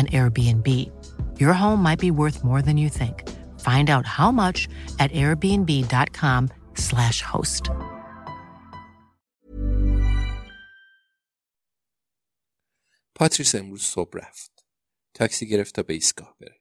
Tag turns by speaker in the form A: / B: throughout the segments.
A: an Airbnb. Your home might be worth more than you think. Find out how much at airbnb.com/slash host.
B: پاتریس امروز صبح رفت. تاکسی گرفت تا به ایستگاه بره.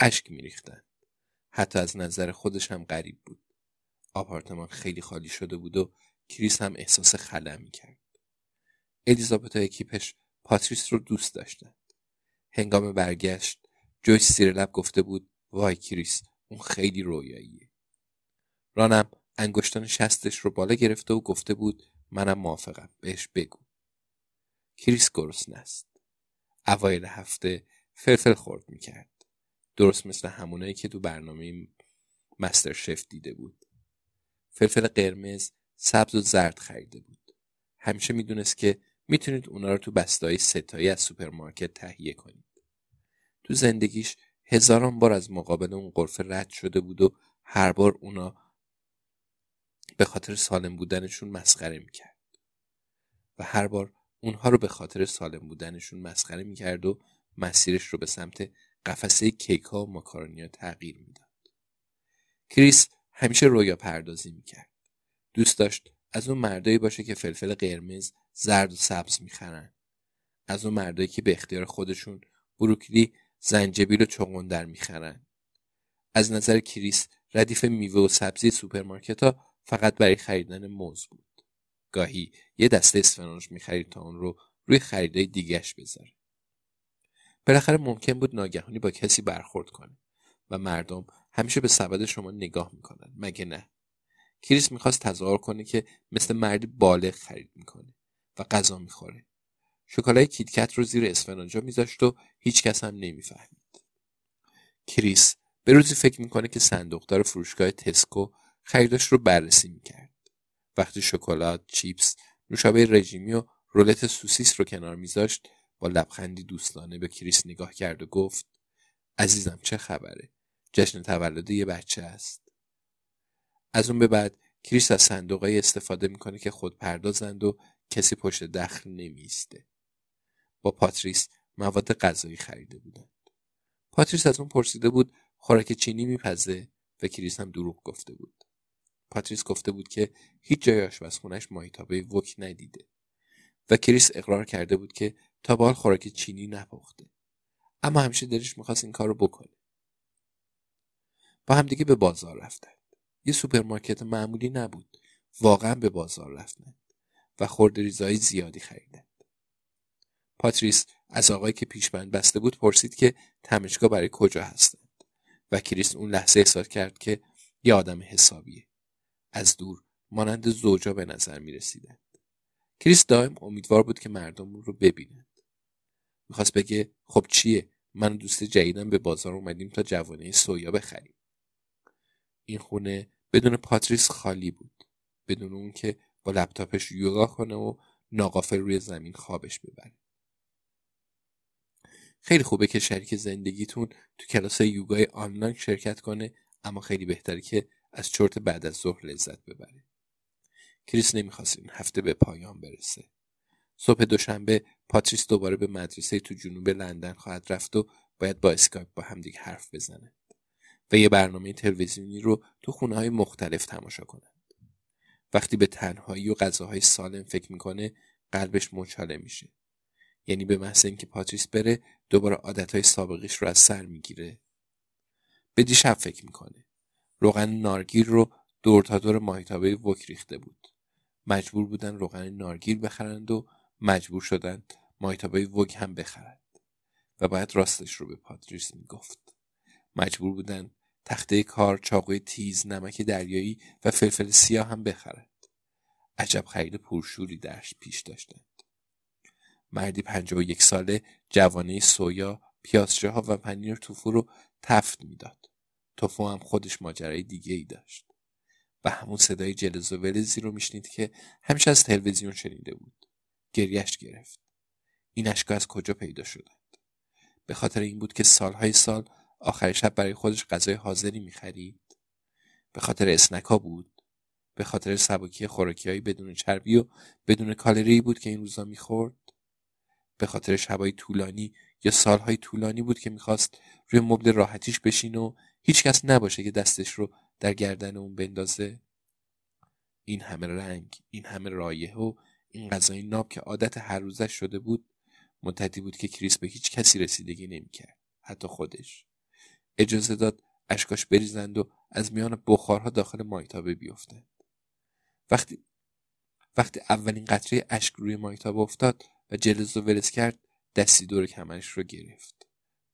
B: اشک میریختن. حتی از نظر خودش هم غریب بود. آپارتمان خیلی خالی شده بود و کریس هم احساس خلا می‌کرد. الیزابت و اکیپش پاتریس رو دوست داشتند. هنگام برگشت جویس زیر لب گفته بود وای کریس اون خیلی رویاییه. رانم انگشتان شستش رو بالا گرفته و گفته بود منم موافقم بهش بگو. کریس گرسنه است. اوایل هفته فلفل خورد می‌کرد. درست مثل همونایی که تو برنامه مستر شف دیده بود. فلفل قرمز، سبز و زرد خریده بود. همیشه می‌دونست که می‌تونید اونا رو تو بسته‌های سه‌تایی از سوپرمارکت تهیه کنید. تو زندگیش هزاران بار از مقابل اون غرفه رد شده بود و هر بار اونا به خاطر سالم بودنشون مسخره می‌کرد. و هر بار اونها رو به خاطر سالم بودنشون مسخره می‌کرد و مسیرش رو به سمت قفسه کیک ها و ماکارونیا تغییر می‌داد. کریس همیشه رویا پردازی می‌کرد. دوست داشت از اون مردایی باشه که فلفل قرمز زرد و سبز می‌خرن از اون مردایی که به اختیار خودشون بروکلی زنجبیل و چغندر می‌خرن. از نظر کریس ردیف میوه و سبزی سوپرمارکت ها فقط برای خریدن موز بود. گاهی یه دسته اسفناج می‌خرید تا اون رو روی خریدای دیگش بذاره. بالاخره ممکن بود ناگهانی با کسی برخورد کنه و مردم همیشه به سبد شما نگاه می‌کنن مگه نه؟ کریس می‌خواست تظاهر کنه که مثل مردی بالغ خرید می‌کنه و غذا می‌خوره. شکلات کیتکت رو زیر اسفناجا میذاشت و هیچ کس هم نمی‌فهمید. کریس به روزی فکر می‌کنه که صندوقدار فروشگاه تسکو خریداش رو بررسی می‌کرد. وقتی شکلات چیپس نوشابه رژیمی و رولت سوسیس رو کنار میذاشت با لبخندی دوستانه به کریس نگاه کرد و گفت عزیزم چه خبره؟ جشن تولد یه بچه است. از اون به بعد کریس از صندوقای استفاده می‌کنه که خودپردازند و کسی پشت دخل نمی‌ایسته. با پاتریس مواد غذایی خریده بودند. پاتریس از اون پرسیده بود خوراک چینی میپزه و کریس هم دروغ گفته بود. پاتریس گفته بود که هیچ جای آشپزخونش ماهیتابه وک ندیده و کریس اقرار کرده بود که تا به حال خوراک چینی نپخته. اما همیشه دلش می‌خواست این کار رو بکنه. با همدیگه به بازار رفتند. یه سوپرمارکت معمولی نبود. واقعا به بازار رفتند. و خورده ریزایی زیادی خریدند. پاتریس از آقایی که پیشبند بسته بود پرسید که تمشگاه برای کجا هستند و کریس اون لحظه احساس کرد که یه آدم حسابیه. از دور مانند زوجا به نظر می رسیدند. کریس دائم امیدوار بود که مردم رو ببینند. می‌خواست بگه خب چیه من و دوست جدیدم به بازار اومدیم تا جوانه سویا بخریم. این خونه بدون پاتریس خالی بود. بدون اون که با لپتاپش یوگا کنه و ناغافل روی زمین خوابش ببره خیلی خوبه که شریک زندگیتون تو کلاس یوگای آنلاین شرکت کنه اما خیلی بهتره که از چرت بعد از ظهر لذت ببره کریس نمی‌خواست این هفته به پایان برسه صبح دوشنبه پاتریس دوباره به مدرسه تو جنوب لندن خواهد رفت و باید با اسکایپ با همدیگه حرف بزنه و یه برنامه تلویزیونی رو تو خونه های مختلف تماشا کنند. وقتی به تنهایی و غذاهای سالم فکر می‌کنه قلبش مچاله میشه. یعنی به محض اینکه پاتریس بره دوباره عادتهای سابقیش رو از سر می‌گیره. به دیشب فکر می‌کنه. روغن نارگیل رو دور تا دور ماهیتابه وک ریخته بود. مجبور بودن روغن نارگیل بخرند و مجبور شدند ماهیتابه وگ هم بخرند. و باید راستش رو به پاتریس می‌گفت. مجبور بودن تخته کار چاقوی تیز نمک دریایی و فلفل سیاه هم بخرد عجب خرید پرشوری درش پیش داشتند مردی پنجاه و یک ساله جوانه سویا پیازچه ها و پنیر توفو رو تفت می‌داد. توفو هم خودش ماجرای دیگه ای داشت. و همون صدای جلز و ولزی رو میشنید که همیشه از تلویزیون شنیده بود. گریش گرفت. این اشکا از کجا پیدا شدند؟ به خاطر این بود که سالهای سال آخر شب برای خودش غذای حاضری می‌خرید. به خاطر اسنکا بود. به خاطر سبکی خوراکیهایی بدون چربی و بدون کالری بود که این روزا می‌خورد. به خاطر شبای طولانی یا سالهای طولانی بود که می‌خواست روی مبل راحتیش بشین و هیچکس نباشه که دستش رو در گردن اون بندازه. این همه رنگ این همه رایه و این غذای ناب که عادت هر روزش شده بود مدتی بود که کریس به هیچ کسی رسیدگی نمی‌کرد حتی خودش. اجازه داد اشکاش بریزند و از میان بخارها داخل ماهیتابه بیفتند. وقتی وقتی اولین قطره اشک روی ماهیتابه افتاد و جلز و ولز کرد دستی دور کمرش رو گرفت.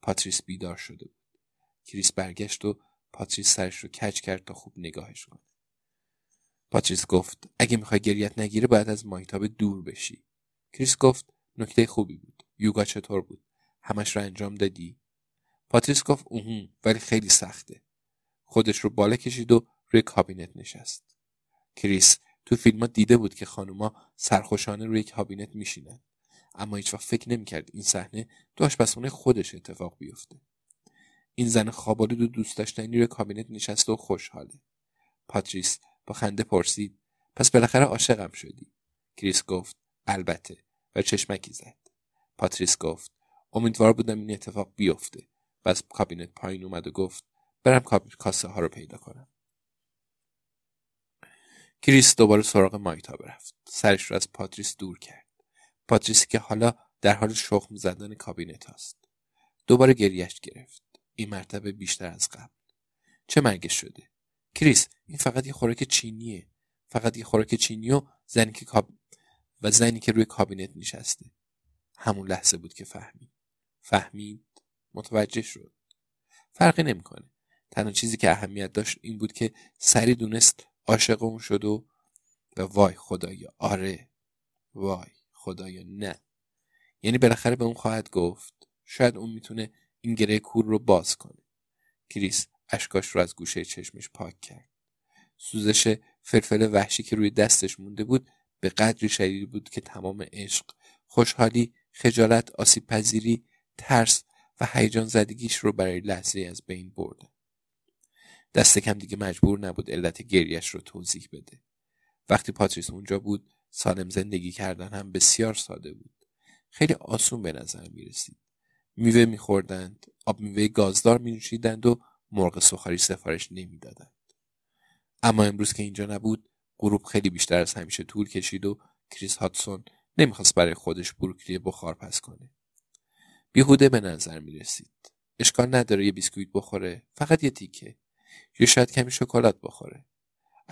B: پاتریس بیدار شده بود. کریس برگشت و پاتریس سرش رو کج کرد تا خوب نگاهش کنه. پاتریس گفت اگه می‌خوای گریت نگیره باید از ماهیتابه دور بشی. کریس گفت نکته خوبی بود. یوگا چطور بود؟ همش رو انجام دادی؟ پاتریس گفت اوهون ولی خیلی سخته. خودش رو بالا کشید و روی کابینت نشست. کریس تو فیلم دیده بود که خانوما سرخوشانه روی کابینت میشینن. اما هیچ وقت فکر نمی‌کرد این صحنه تو آشپزخونه خودش اتفاق بیفته. این زن خوابالود و دوست داشتنی روی کابینت نشسته و خوشحاله. پاتریس با خنده پرسید پس بالاخره عاشقم شدی؟ کریس گفت البته. و چشمکی زد. پاتریس گفت امیدوار بودم این اتفاق بیفته. و از کابینت پایین اومد و گفت برم کاسه ها رو پیدا کنم. کریس دوباره سراغ ماهیتابه رفت. سرش رو از پاتریس دور کرد. پاتریسی که حالا در حال شخم زدن کابینت هست دوباره گریش گرفت. این مرتبه بیشتر از قبل. چه مرگش شده؟ کریس این فقط یه خوراک چینیه. فقط یه خوراک چینی و زنی که کاب... و زنی که روی کابینت نشسته. همون لحظه بود که فهمید. فهمید؟ متوجه شد. فرقی نمی‌کنه. تنها چیزی که اهمیت داشت این بود که سری دونست عاشق اون شد و و وای خدایا آره. وای. خدایا نه یعنی بالاخره به اون خواهد گفت شاید اون می‌تونه این گره کور رو باز کنه کریس اشکاش رو از گوشه چشمش پاک کرد سوزش فلفل وحشی که روی دستش مونده بود به قدری شدید بود که تمام عشق خوشحالی خجالت آسیب پذیری ترس و هیجان زدگیش رو برای لحظه از بین برده. دست کم دیگه مجبور نبود علت گریش رو توضیح بده. وقتی پاتریس اونجا بود سالم زندگی کردن هم بسیار ساده بود. خیلی آسون به نظر می رسید. میوه میخوردند، آب میوه گازدار می نوشیدند و مرغ سخاری سفارش نمی‌دادند. اما امروز که اینجا نبود غروب خیلی بیشتر از همیشه طول کشید و کریس هاتسون نمی‌خواست برای خودش بروکلی بخار پس کنه. بیهوده به نظر می رسید. اشکال نداره یه بیسکویت بخوره فقط یه تیکه یا شاید کمی شکلات بخوره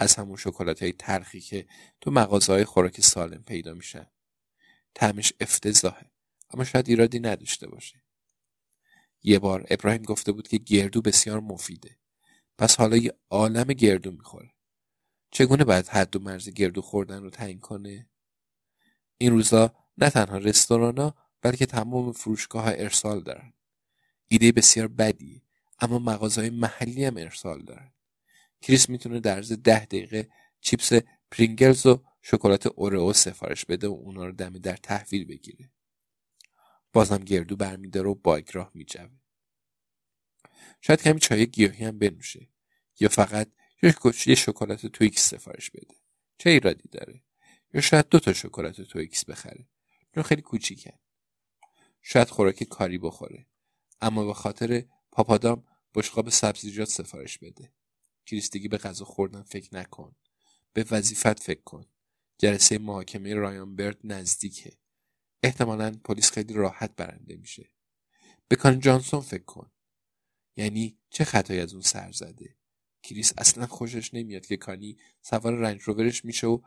B: از همون شکلات های ترخی که تو مغازه های خوراک سالم پیدا میشن طعمش افتضاحه اما شاید ایرادی نداشته باشه. یه بار ابراهیم گفته بود که گردو بسیار مفیده. پس حالا یه عالم گردو می‌خوره. چگونه باید حد و مرز گردو خوردن رو تعیین کنه؟ این روزا نه تنها رستوران بلکه تمام فروشگاه ها ارسال دارن. ایده بسیار بدیه اما مغازه‌های محلی هم ارسال دارن. کریس می‌تونه در عرض ده دقیقه چیپس پرینگلز و شکلات اورئو سفارش بده و اونا رو دم در تحویل بگیره. بازم گردو برمیداره و با اکراه میجوه. شاید کمی چای گیاهی هم بنوشه. یا فقط یه شکلات تویکس سفارش بده. چه ایرادی داره؟ یا شاید دو تا شکلات تویکس بخره. چون خیلی کوچیکه شاید خوراک کاری بخوره. اما به خاطر پاپادام بشقاب سبزیجات سفارش بده. کریستگی به غذا خوردن فکر نکن. به وظیفت فکر کن. جلسه محاکمه رایان برد نزدیکه. احتمالا پلیس خیلی راحت برنده میشه. به کان جانسون فکر کن. یعنی چه خطایی از اون سر زده؟ کریس اصلا خوشش نمیاد که کانی سوار رنج روورش میشه و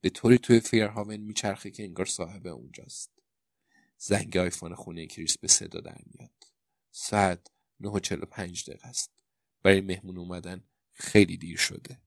B: به طوری توی فیرهاون میچرخه که انگار صاحب اونجاست. زنگ آیفون خونه کریس به صدا در میاد. ساعت 9 و 45 دقیقه است. برای مهمون اومدن خیلی دیر شده.